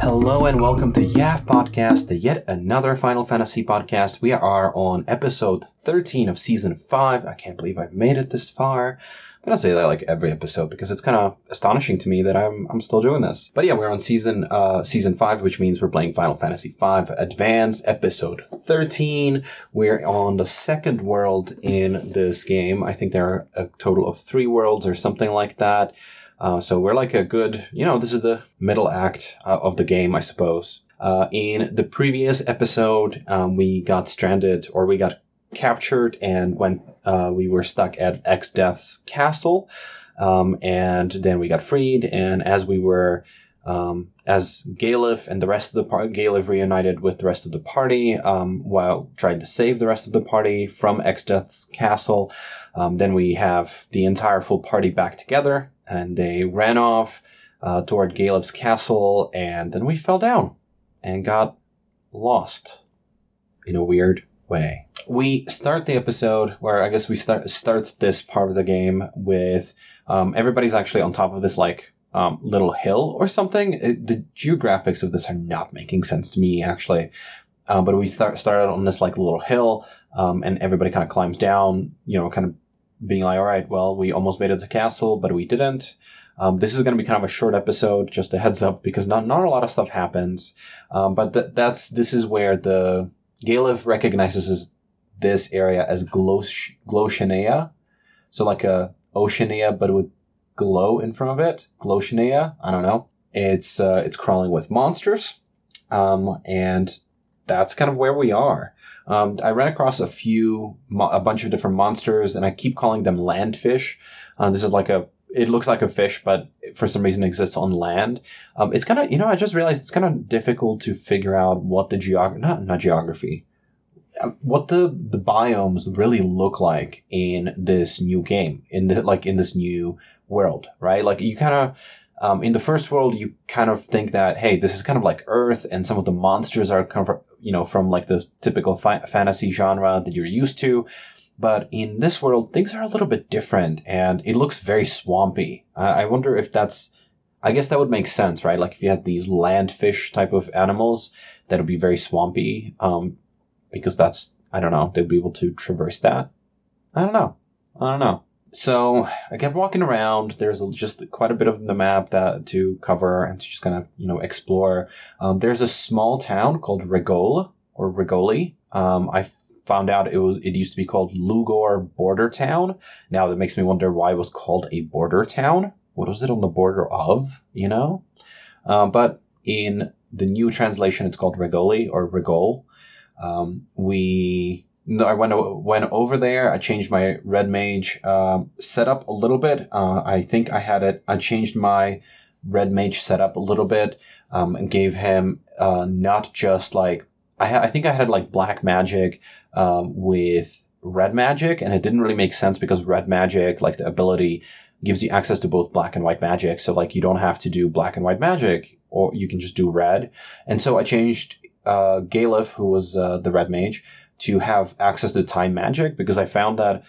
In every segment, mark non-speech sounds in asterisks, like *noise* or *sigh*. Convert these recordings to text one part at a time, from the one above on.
Hello and welcome to YAFF Podcast, the yet another Final Fantasy podcast. We are on episode 13 of season 5. I can't believe I've made it this far. I'm gonna say that like every episode because it's kind of astonishing to me that I'm I'm still doing this. But yeah, we're on season uh season five, which means we're playing Final Fantasy V Advance episode 13. We're on the second world in this game. I think there are a total of three worlds or something like that. Uh, so we're like a good, you know, this is the middle act uh, of the game, I suppose. Uh, in the previous episode, um, we got stranded or we got captured and when uh, we were stuck at Exdeath's castle. Um, and then we got freed. And as we were, um, as Galuf and the rest of the party, Galuf reunited with the rest of the party um, while trying to save the rest of the party from Exdeath's castle. Um, then we have the entire full party back together and they ran off uh, toward Galuf's castle. And then we fell down and got lost in a weird way. We start the episode where I guess we start start this part of the game with um, everybody's actually on top of this like um, little hill or something. It, the geographics of this are not making sense to me actually. Um, but we start started on this like little hill, um, and everybody kind of climbs down. You know, kind of being like, all right, well, we almost made it to castle, but we didn't. Um, this is going to be kind of a short episode, just a heads up, because not not a lot of stuff happens. Um, but th- that's this is where the Galuf recognizes this area as Glosh- Gloshenea. So like a Oceania, but with glow in front of it. Gloshenea. I don't know. It's, uh, it's crawling with monsters. Um, and that's kind of where we are. Um, I ran across a few, a bunch of different monsters, and I keep calling them landfish. Uh, this is like a, it looks like a fish, but for some reason exists on land. Um, it's kind of, you know, I just realized it's kind of difficult to figure out what the geography, not, not geography, uh, what the the biomes really look like in this new game in the like in this new world right like you kind of um, in the first world you kind of think that hey this is kind of like earth and some of the monsters are kind of you know from like the typical fi- fantasy genre that you're used to but in this world things are a little bit different and it looks very swampy i, I wonder if that's I guess that would make sense, right? Like if you had these land fish type of animals, that would be very swampy. Um, because that's I don't know they'd be able to traverse that. I don't know. I don't know. So I kept walking around. There's just quite a bit of the map that to cover and to just kind of you know explore. Um, there's a small town called Regole or Regoli. Um, I found out it was it used to be called Lugor Border Town. Now that makes me wonder why it was called a border town. What was it on the border of? You know, um, but in the new translation, it's called Regoli or Regol. Um, we I went went over there. I changed my red mage uh, setup a little bit. Uh, I think I had it. I changed my red mage setup a little bit um, and gave him uh, not just like I, ha- I think I had like black magic um, with red magic, and it didn't really make sense because red magic, like the ability, gives you access to both black and white magic. So like you don't have to do black and white magic, or you can just do red. And so I changed uh, Galuf, who was uh, the red mage, to have access to time magic because I found that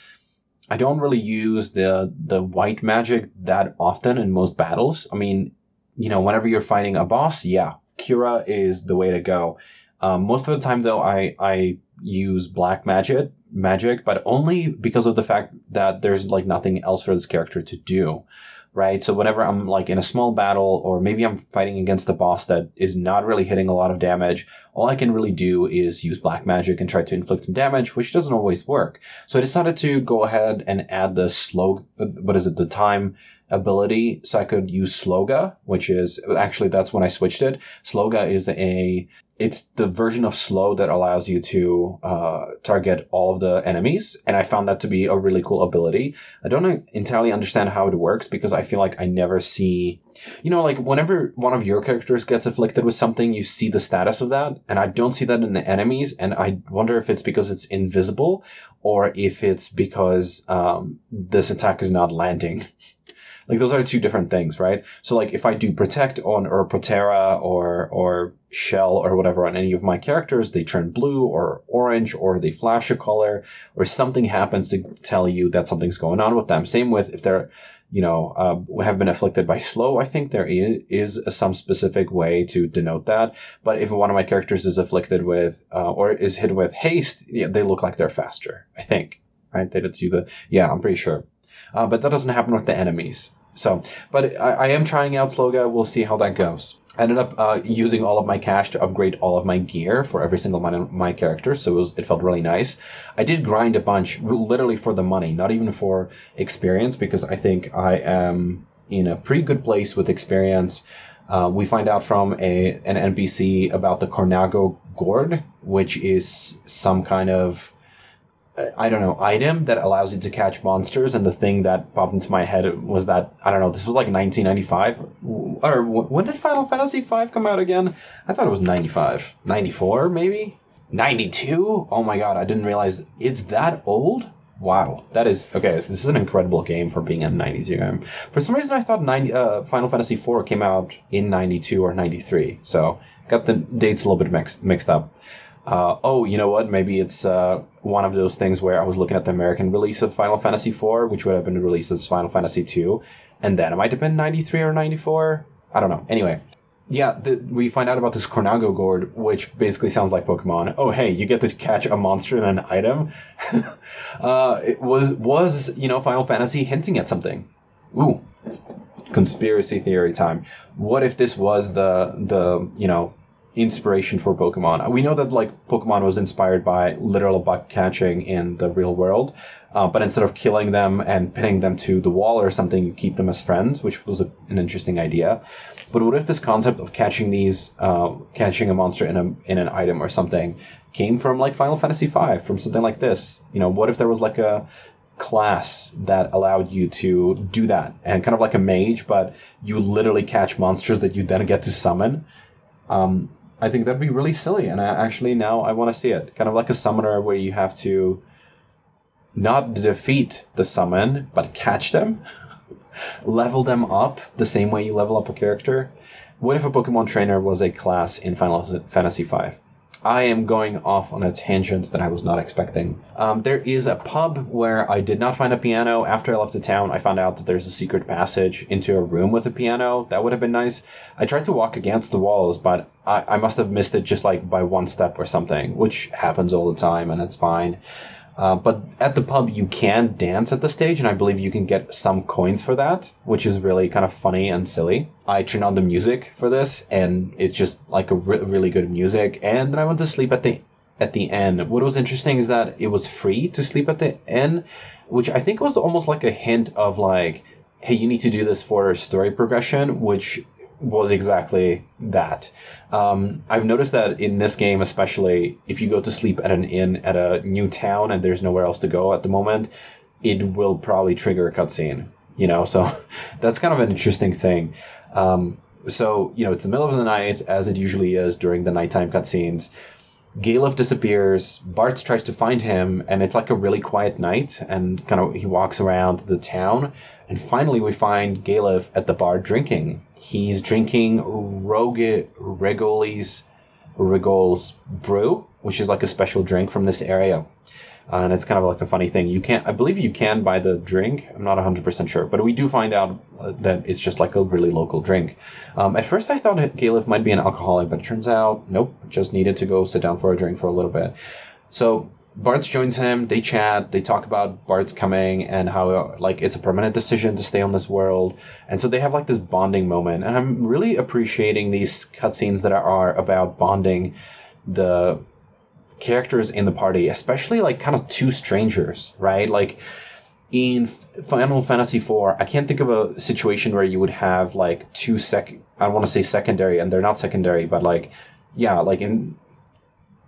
I don't really use the the white magic that often in most battles. I mean, you know, whenever you're fighting a boss, yeah, Cura is the way to go. Um, most of the time, though, I I use black magic magic, but only because of the fact that there's like nothing else for this character to do right? So whenever I'm like in a small battle or maybe I'm fighting against a boss that is not really hitting a lot of damage, all I can really do is use black magic and try to inflict some damage, which doesn't always work. So I decided to go ahead and add the slow, what is it, the time ability. So I could use Sloga, which is actually that's when I switched it. Sloga is a it's the version of slow that allows you to uh, target all of the enemies, and I found that to be a really cool ability. I don't entirely understand how it works because I feel like I never see, you know, like whenever one of your characters gets afflicted with something, you see the status of that, and I don't see that in the enemies, and I wonder if it's because it's invisible or if it's because um, this attack is not landing. *laughs* Like those are two different things, right? So like if I do protect on or Protera or or shell or whatever on any of my characters, they turn blue or orange or they flash a color or something happens to tell you that something's going on with them. Same with if they're you know, uh, have been afflicted by slow, I think there is, some specific way to denote that. But if one of my characters is afflicted with, uh, or is hit with haste, yeah, they look like they're faster. I think, right? They do the, yeah, I'm pretty sure. Uh, but that doesn't happen with the enemies. So, but I, I am trying out Sloga. We'll see how that goes. I ended up uh, using all of my cash to upgrade all of my gear for every single one of my characters, so it, was, it felt really nice. I did grind a bunch, literally for the money, not even for experience, because I think I am in a pretty good place with experience. Uh, we find out from a an NPC about the Cornago Gourd, which is some kind of I don't know, item that allows you to catch monsters. And the thing that popped into my head was that, I don't know, this was like 1995. Or when did Final Fantasy V come out again? I thought it was 95. 94, maybe? 92? Oh my god, I didn't realize it's that old? Wow, that is okay. This is an incredible game for being a '90s game. For some reason, I thought 90, uh, Final Fantasy IV came out in '92 or '93, so got the dates a little bit mixed mixed up uh, oh, you know what? Maybe it's uh, one of those things where I was looking at the American release of Final Fantasy IV, which would have been released as Final Fantasy II, and then it might have been 93 or 94. I don't know. Anyway, yeah, the, we find out about this Cornago gourd, which basically sounds like Pokemon. Oh, hey, you get to catch a monster and an item. *laughs* uh, it was was you know Final Fantasy hinting at something. Ooh, conspiracy theory time. What if this was the the you know inspiration for Pokemon. We know that like Pokemon was inspired by literal bug catching in the real world, uh, but instead of killing them and pinning them to the wall or something, you keep them as friends, which was a, an interesting idea. But what if this concept of catching these, uh, catching a monster in a in an item or something, came from like Final Fantasy V, from something like this? You know, what if there was like a class that allowed you to do that and kind of like a mage, but you literally catch monsters that you then get to summon. Um, I think that'd be really silly, and I actually now I want to see it. Kind of like a summoner where you have to not defeat the summon, but catch them, *laughs* level them up the same way you level up a character. What if a Pokemon trainer was a class in Final Fantasy V? I am going off on a tangent that I was not expecting. Um, there is a pub where I did not find a piano. After I left the town, I found out that there's a secret passage into a room with a piano. That would have been nice. I tried to walk against the walls, but I, I must have missed it just like by one step or something, which happens all the time, and it's fine. Uh, but at the pub, you can dance at the stage, and I believe you can get some coins for that, which is really kind of funny and silly. I turned on the music for this, and it's just like a re- really good music. And then I went to sleep at the at the end. What was interesting is that it was free to sleep at the end, which I think was almost like a hint of like, hey, you need to do this for story progression, which was exactly that. Um, I've noticed that in this game, especially if you go to sleep at an inn at a new town and there's nowhere else to go at the moment, it will probably trigger a cutscene. You know, so *laughs* that's kind of an interesting thing. Um, so you know, it's the middle of the night, as it usually is during the nighttime cutscenes. Galuf disappears. Bart tries to find him, and it's like a really quiet night. And kind of he walks around the town, and finally we find Galuf at the bar drinking. He's drinking Roge Regoli's Regol's brew, which is like a special drink from this area. Uh, and it's kind of like a funny thing. You can't, I believe you can buy the drink. I'm not 100% sure, but we do find out uh, that it's just like a really local drink. Um, at first, I thought Galuf might be an alcoholic, but it turns out, nope, just needed to go sit down for a drink for a little bit. So Bart joins him. They chat. They talk about Bart's coming and how like it's a permanent decision to stay on this world. And so they have like this bonding moment. And I'm really appreciating these cutscenes that are about bonding the characters in the party, especially like kind of two strangers, right? Like in Final Fantasy IV, I can't think of a situation where you would have like two sec. I don't want to say secondary, and they're not secondary, but like yeah, like in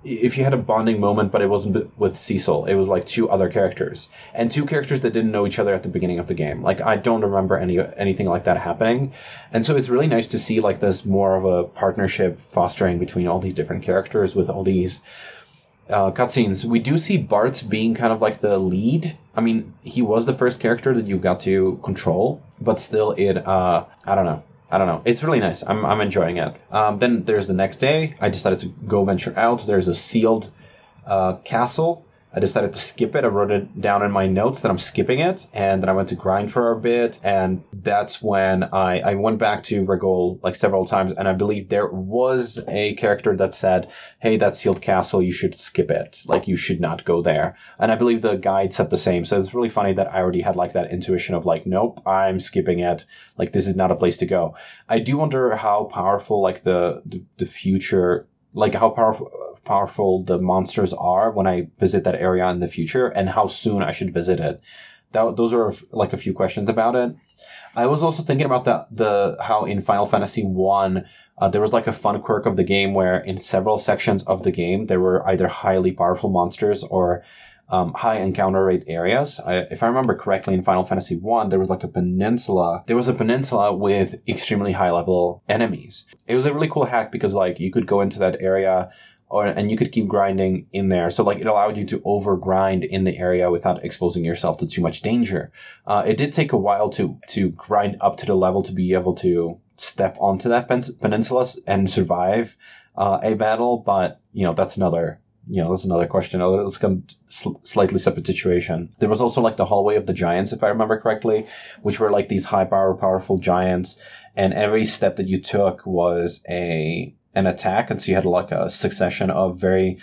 if you had a bonding moment, but it wasn't with Cecil, it was like two other characters and two characters that didn't know each other at the beginning of the game. Like I don't remember any anything like that happening, and so it's really nice to see like this more of a partnership fostering between all these different characters with all these uh, cutscenes, we do see Bart being kind of like the lead. I mean, he was the first character that you got to control, but still, it uh, I don't know. I don't know. It's really nice. I'm, I'm enjoying it. Um, then there's the next day. I decided to go venture out. There's a sealed uh, castle I decided to skip it. I wrote it down in my notes that I'm skipping it, and then I went to grind for a bit, and that's when I, I went back to Regol like several times, and I believe there was a character that said, "Hey, that sealed castle, you should skip it. Like you should not go there." And I believe the guide said the same. So it's really funny that I already had like that intuition of like, "Nope, I'm skipping it. Like this is not a place to go." I do wonder how powerful like the the, the future like how powerful powerful the monsters are when I visit that area in the future and how soon I should visit it. That, those are like a few questions about it. I was also thinking about the the how in Final Fantasy One uh, there was like a fun quirk of the game where in several sections of the game there were either highly powerful monsters or um, high encounter rate areas. I, if I remember correctly, in Final Fantasy One, there was like a peninsula. There was a peninsula with extremely high level enemies. It was a really cool hack because like you could go into that area or and you could keep grinding in there. So like it allowed you to over grind in the area without exposing yourself to too much danger. Uh, it did take a while to to grind up to the level to be able to step onto that pen- peninsula and survive uh, a battle, but you know that's another you know, that's another question. It's come sl- slightly separate situation. There was also like the hallway of the giants, if I remember correctly, which were like these high power, powerful giants, and every step that you took was a an attack, and so you had like a succession of very,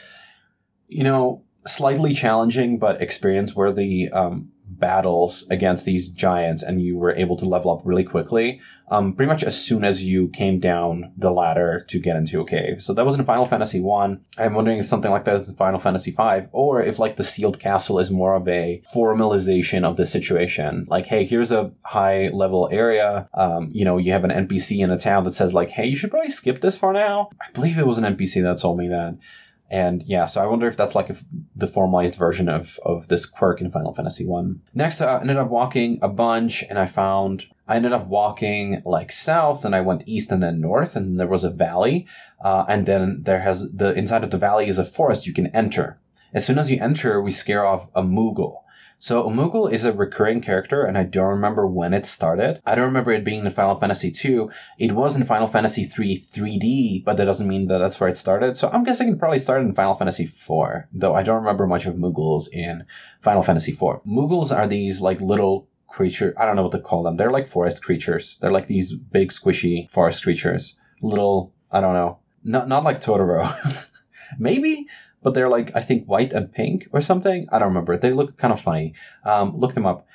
you know, slightly challenging but experience worthy um, battles against these giants, and you were able to level up really quickly. Um, pretty much as soon as you came down the ladder to get into a cave. So that was in Final Fantasy One. I'm wondering if something like that is in Final Fantasy Five, or if like the sealed castle is more of a formalization of the situation. Like, hey, here's a high level area. Um, you know, you have an NPC in a town that says like, hey, you should probably skip this for now. I believe it was an NPC that told me that. And yeah, so I wonder if that's like a, the formalized version of, of this quirk in Final Fantasy One. Next, I ended up walking a bunch, and I found I ended up walking like south, and I went east and then north, and there was a valley, uh, and then there has the inside of the valley is a forest you can enter. As soon as you enter, we scare off a Moogle. So Moogle is a recurring character, and I don't remember when it started. I don't remember it being in Final Fantasy II. It was in Final Fantasy III 3D, but that doesn't mean that that's where it started. So I'm guessing it probably started in Final Fantasy IV, though I don't remember much of Moogles in Final Fantasy IV. Moogles are these like little creature. I don't know what to call them. They're like forest creatures. They're like these big squishy forest creatures. Little, I don't know. Not not like Totoro. *laughs* Maybe but they're like I think white and pink or something. I don't remember. They look kind of funny. Um, look them up.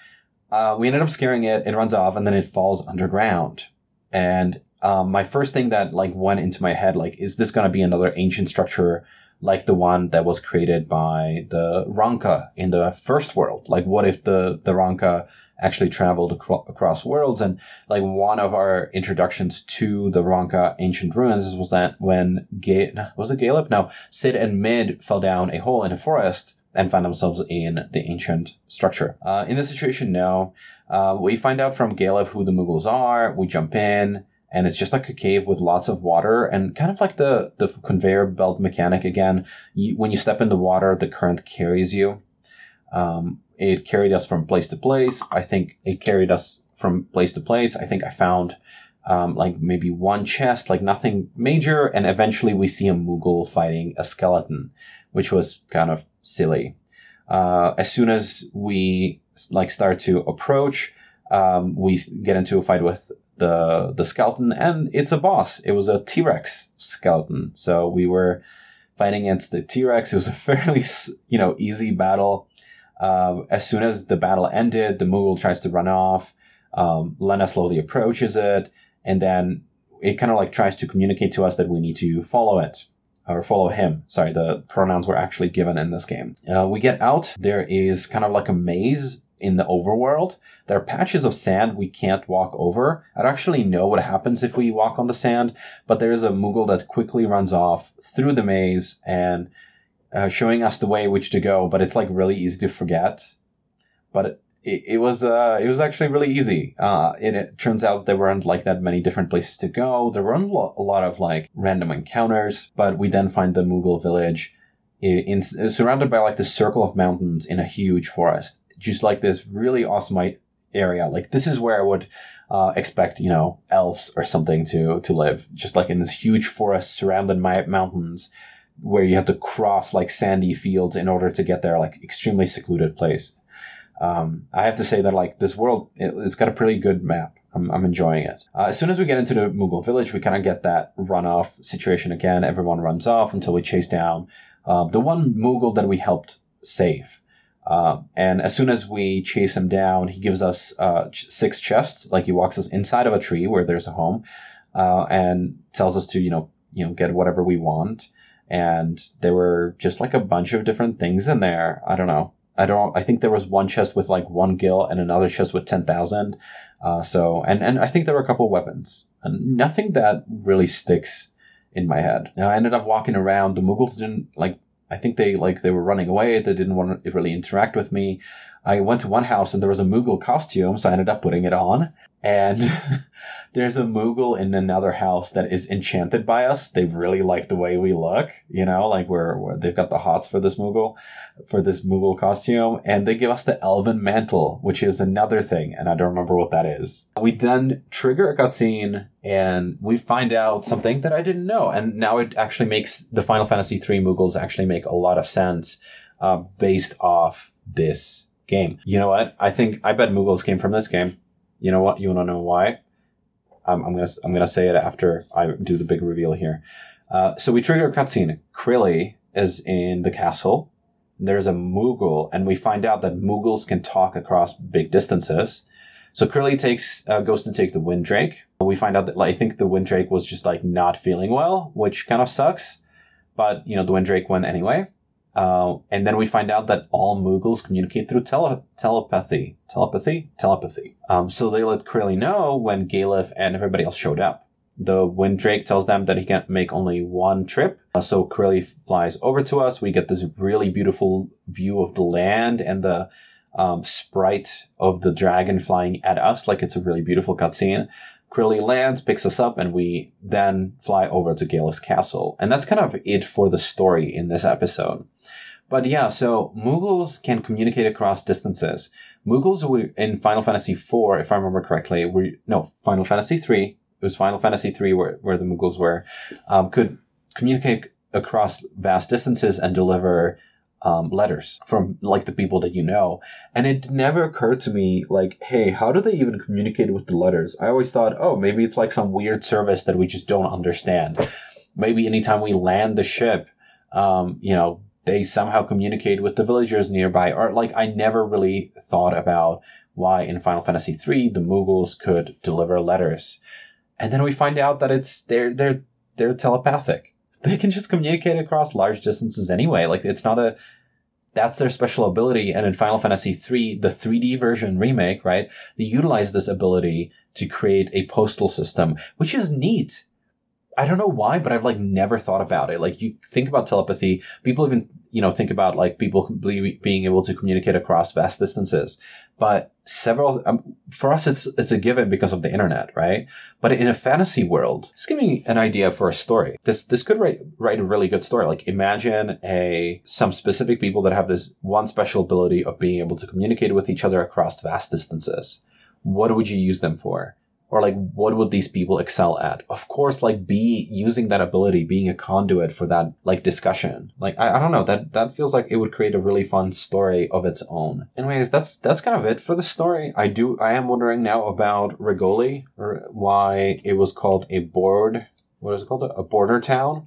Uh, we ended up scaring it. It runs off and then it falls underground. And um, my first thing that like went into my head like, is this going to be another ancient structure like the one that was created by the Ronka in the first world? Like, what if the the Ronka actually traveled acro- across worlds. And like one of our introductions to the Ronka ancient ruins was that when Ga- was it Galuf? No, Sid and Mid fell down a hole in a forest and found themselves in the ancient structure. Uh, in this situation, no. Uh, we find out from Galuf who the Moogles are. We jump in, and it's just like a cave with lots of water and kind of like the the conveyor belt mechanic again. You, when you step in the water, the current carries you. Um, it carried us from place to place. I think it carried us from place to place. I think I found um, like maybe one chest, like nothing major, and eventually we see a Moogle fighting a skeleton, which was kind of silly. Uh, as soon as we like start to approach, um, we get into a fight with the the skeleton, and it's a boss. It was a T Rex skeleton, so we were fighting against the T Rex. It was a *laughs* fairly you know easy battle. Uh, as soon as the battle ended, the Moogle tries to run off. Um, Lena slowly approaches it, and then it kind of like tries to communicate to us that we need to follow it or follow him. Sorry, the pronouns were actually given in this game. Uh, we get out. There is kind of like a maze in the overworld. There are patches of sand we can't walk over. I don't actually know what happens if we walk on the sand, but there is a Moogle that quickly runs off through the maze and uh, showing us the way which to go, but it's like really easy to forget. But it, it, was uh, it was actually really easy. Uh, and it turns out there weren't like that many different places to go. There weren't a lot of like random encounters, but we then find the Moogle village in, in surrounded by like the circle of mountains in a huge forest. Just like this really awesome area. Like this is where I would uh, expect, you know, elves or something to to live. Just like in this huge forest surrounded by mountains where you have to cross like sandy fields in order to get there, like extremely secluded place. Um, I have to say that like this world, it, has got a pretty good map. I'm, I'm enjoying it. Uh, as soon as we get into the Moogle village, we kind of get that runoff situation again. Everyone runs off until we chase down uh, the one Moogle that we helped save. Uh, and as soon as we chase him down, he gives us uh, six chests. Like he walks us inside of a tree where there's a home, uh, and tells us to you know you know get whatever we want. And there were just like a bunch of different things in there. I don't know. I don't. I think there was one chest with like one gil and another chest with ten thousand. Uh, so and and I think there were a couple weapons and nothing that really sticks in my head. Now I ended up walking around. The Moogles didn't like. I think they like they were running away. They didn't want to really interact with me. I went to one house and there was a Moogle costume, so I ended up putting it on. And *laughs* there's a Moogle in another house that is enchanted by us. They really like the way we look, you know, like we're, we're, they've got the hots for this Moogle, for this Moogle costume, and they give us the Elven Mantle, which is another thing, and I don't remember what that is. We then trigger a cutscene and we find out something that I didn't know, and now it actually makes the Final Fantasy III Moogles actually make a lot of sense uh, based off this game. You know what? I think I bet Moogles came from this game. You know what? You want to know why? I'm gonna I'm gonna say it after I do the big reveal here. Uh, so we trigger a cutscene. Krilly is in the castle. There's a Moogle, and we find out that Moogles can talk across big distances. So Krilly takes uh, goes to take the Wind Drake. We find out that like, I think the Wind Drake was just like not feeling well, which kind of sucks. But you know the Wind Drake went anyway. Uh, and then we find out that all Moogles communicate through tele- telepathy. Telepathy? Telepathy. Um, so they let Krilly know when Galuf and everybody else showed up. The Windrake tells them that he can't make only one trip. Uh, so Krilly flies over to us. We get this really beautiful view of the land and the um, sprite of the dragon flying at us. Like it's a really beautiful cutscene. Krilly lands, picks us up, and we then fly over to Galuf's castle. And that's kind of it for the story in this episode. But yeah, so Moogles can communicate across distances. Moogles were in Final Fantasy IV, if I remember correctly, were no Final Fantasy III. It was Final Fantasy III where, where the Moogles were um, could communicate across vast distances and deliver um, letters from like the people that you know. And it never occurred to me like, hey, how do they even communicate with the letters? I always thought, oh, maybe it's like some weird service that we just don't understand. Maybe anytime we land the ship, um, you know, they somehow communicate with the villagers nearby. Or like, I never really thought about why in Final Fantasy III the Moogles could deliver letters. And then we find out that it's they're they're they're telepathic they can just communicate across large distances anyway. Like it's not a that's their special ability. And in Final Fantasy III, the 3D version remake, right, they utilize this ability to create a postal system, which is neat. I don't know why, but I've like never thought about it. Like you think about telepathy, people even you know think about like people being able to communicate across vast distances. But several um, for us, it's it's a given because of the internet, right? But in a fantasy world, just give me an idea for a story. This this could write write a really good story. Like imagine a some specific people that have this one special ability of being able to communicate with each other across vast distances. What would you use them for? Or like what would these people excel at? Of course like be using that ability being a conduit for that like discussion. Like I, I don't know that that feels like it would create a really fun story of its own. Anyways that's that's kind of it for the story. I do i am wondering now about Regoli or why it was called a board what is it called? A border town?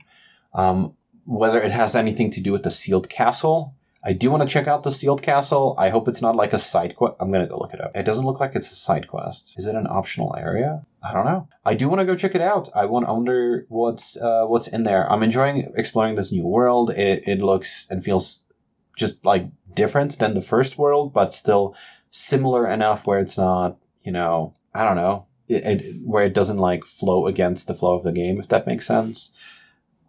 Um, whether it has anything to do with the sealed castle I do want to check out the sealed castle. I hope it's not like a side quest. I'm gonna go look it up. It doesn't look like it's a side quest. Is it an optional area? I don't know. I do want to go check it out. I want to wonder what's uh, what's in there. I'm enjoying exploring this new world. It it looks and feels just like different than the first world, but still similar enough where it's not, you know, I don't know, it, it, where it doesn't like flow against the flow of the game, if that makes sense.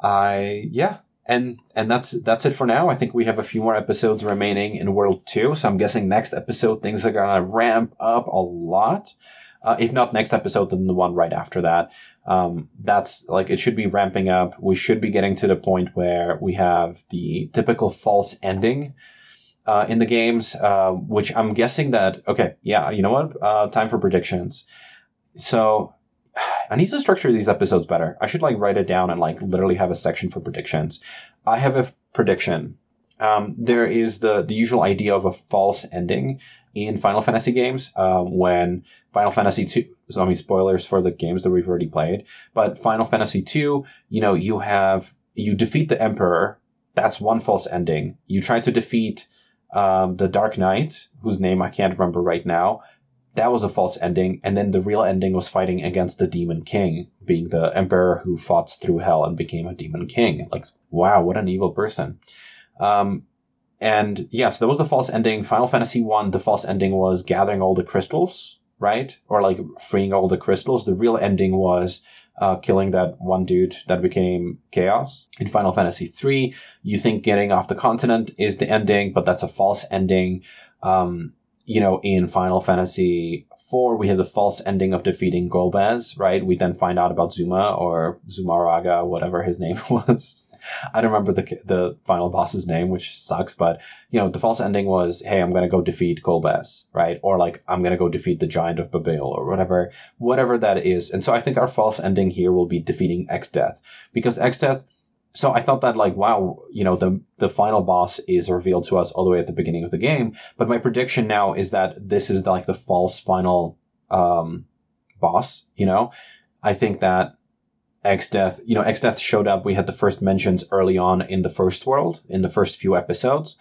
I yeah, and and that's that's it for now. I think we have a few more episodes remaining in World Two, so I'm guessing next episode things are gonna ramp up a lot. Uh, if not next episode, then the one right after that. Um, that's like it should be ramping up. We should be getting to the point where we have the typical false ending uh, in the games, uh, which I'm guessing that okay, yeah, you know what? Uh, time for predictions. So I need to structure these episodes better. I should like write it down and like literally have a section for predictions. I have a prediction. Um, there is the the usual idea of a false ending in Final Fantasy games um, when Final Fantasy two. So I mean, spoilers for the games that we've already played. But Final Fantasy two, you know, you have you defeat the Emperor. That's one false ending. You try to defeat um, the Dark Knight, whose name I can't remember right now. That was a false ending, and then the real ending was fighting against the Demon King, being the Emperor who fought through hell and became a Demon King. Like, wow, what an evil person. Um, and yeah, so that was the false ending. Final Fantasy One, the false ending was gathering all the crystals, right? Or like freeing all the crystals. The real ending was uh, killing that one dude that became Chaos. In Final Fantasy Three, you think getting off the continent is the ending, but that's a false ending. Um, you know, in Final Fantasy IV, we have the false ending of defeating Golbez, right? We then find out about Zuma or Zumaraga, whatever his *laughs* name was. I don't remember the the final boss's name, which sucks. But you know, the false ending was, "Hey, I'm gonna go defeat Golbez," right? Or like, "I'm gonna go defeat the Giant of Babil," or whatever, whatever that is. And so I think our false ending here will be defeating Exdeath because Exdeath so I thought that like, wow, you know, the the final boss is revealed to us all the way at the beginning of the game. But my prediction now is that this is like the false final um, boss. You know, I think that Exdeath, you know, Exdeath showed up. We had the first mentions early on in the first world, in the first few episodes.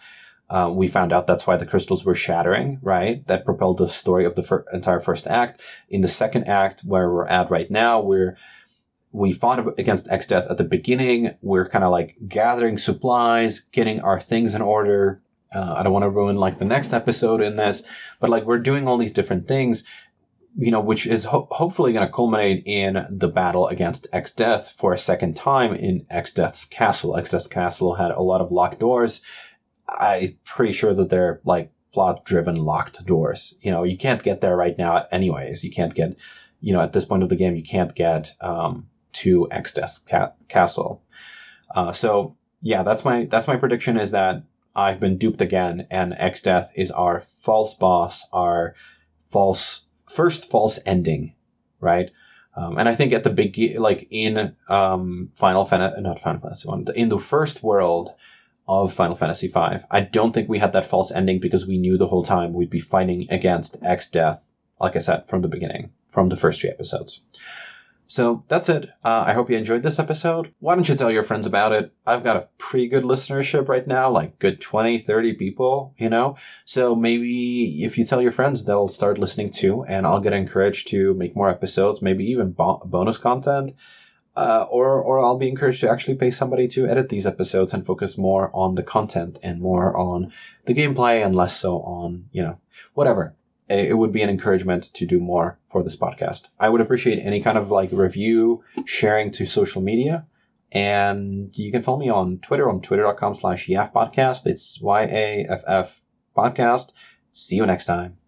Uh, we found out that's why the crystals were shattering, right? That propelled the story of the fir- entire first act. In the second act, where we're at right now, we're we fought against Exdeath at the beginning. We're kind of like gathering supplies, getting our things in order. Uh, I don't want to ruin like the next episode in this, but like we're doing all these different things, you know, which is ho- hopefully going to culminate in the battle against Exdeath for a second time in Exdeath's castle. Exdeath's castle had a lot of locked doors. I'm pretty sure that they're like plot driven locked doors. You know, you can't get there right now anyways. You can't get, you know, at this point of the game, you can't get, um, to Exdeath ca- Castle. Uh, so yeah, that's my that's my prediction is that I've been duped again, and Exdeath is our false boss, our false first false ending, right? Um, and I think at the big like in um, Final Fantasy, not Final Fantasy one, in the first world of Final Fantasy V, I don't think we had that false ending because we knew the whole time we'd be fighting against Exdeath, like I said from the beginning, from the first three episodes. So that's it. Uh, I hope you enjoyed this episode. Why don't you tell your friends about it? I've got a pretty good listenership right now, like good 20, 30 people, you know? So maybe if you tell your friends, they'll start listening too, and I'll get encouraged to make more episodes, maybe even bo- bonus content. Uh, or, or I'll be encouraged to actually pay somebody to edit these episodes and focus more on the content and more on the gameplay and less so on, you know, whatever it would be an encouragement to do more for this podcast. I would appreciate any kind of like review, sharing to social media. And you can follow me on Twitter on twitter.com slash yaff podcast. It's Y A F F podcast. See you next time.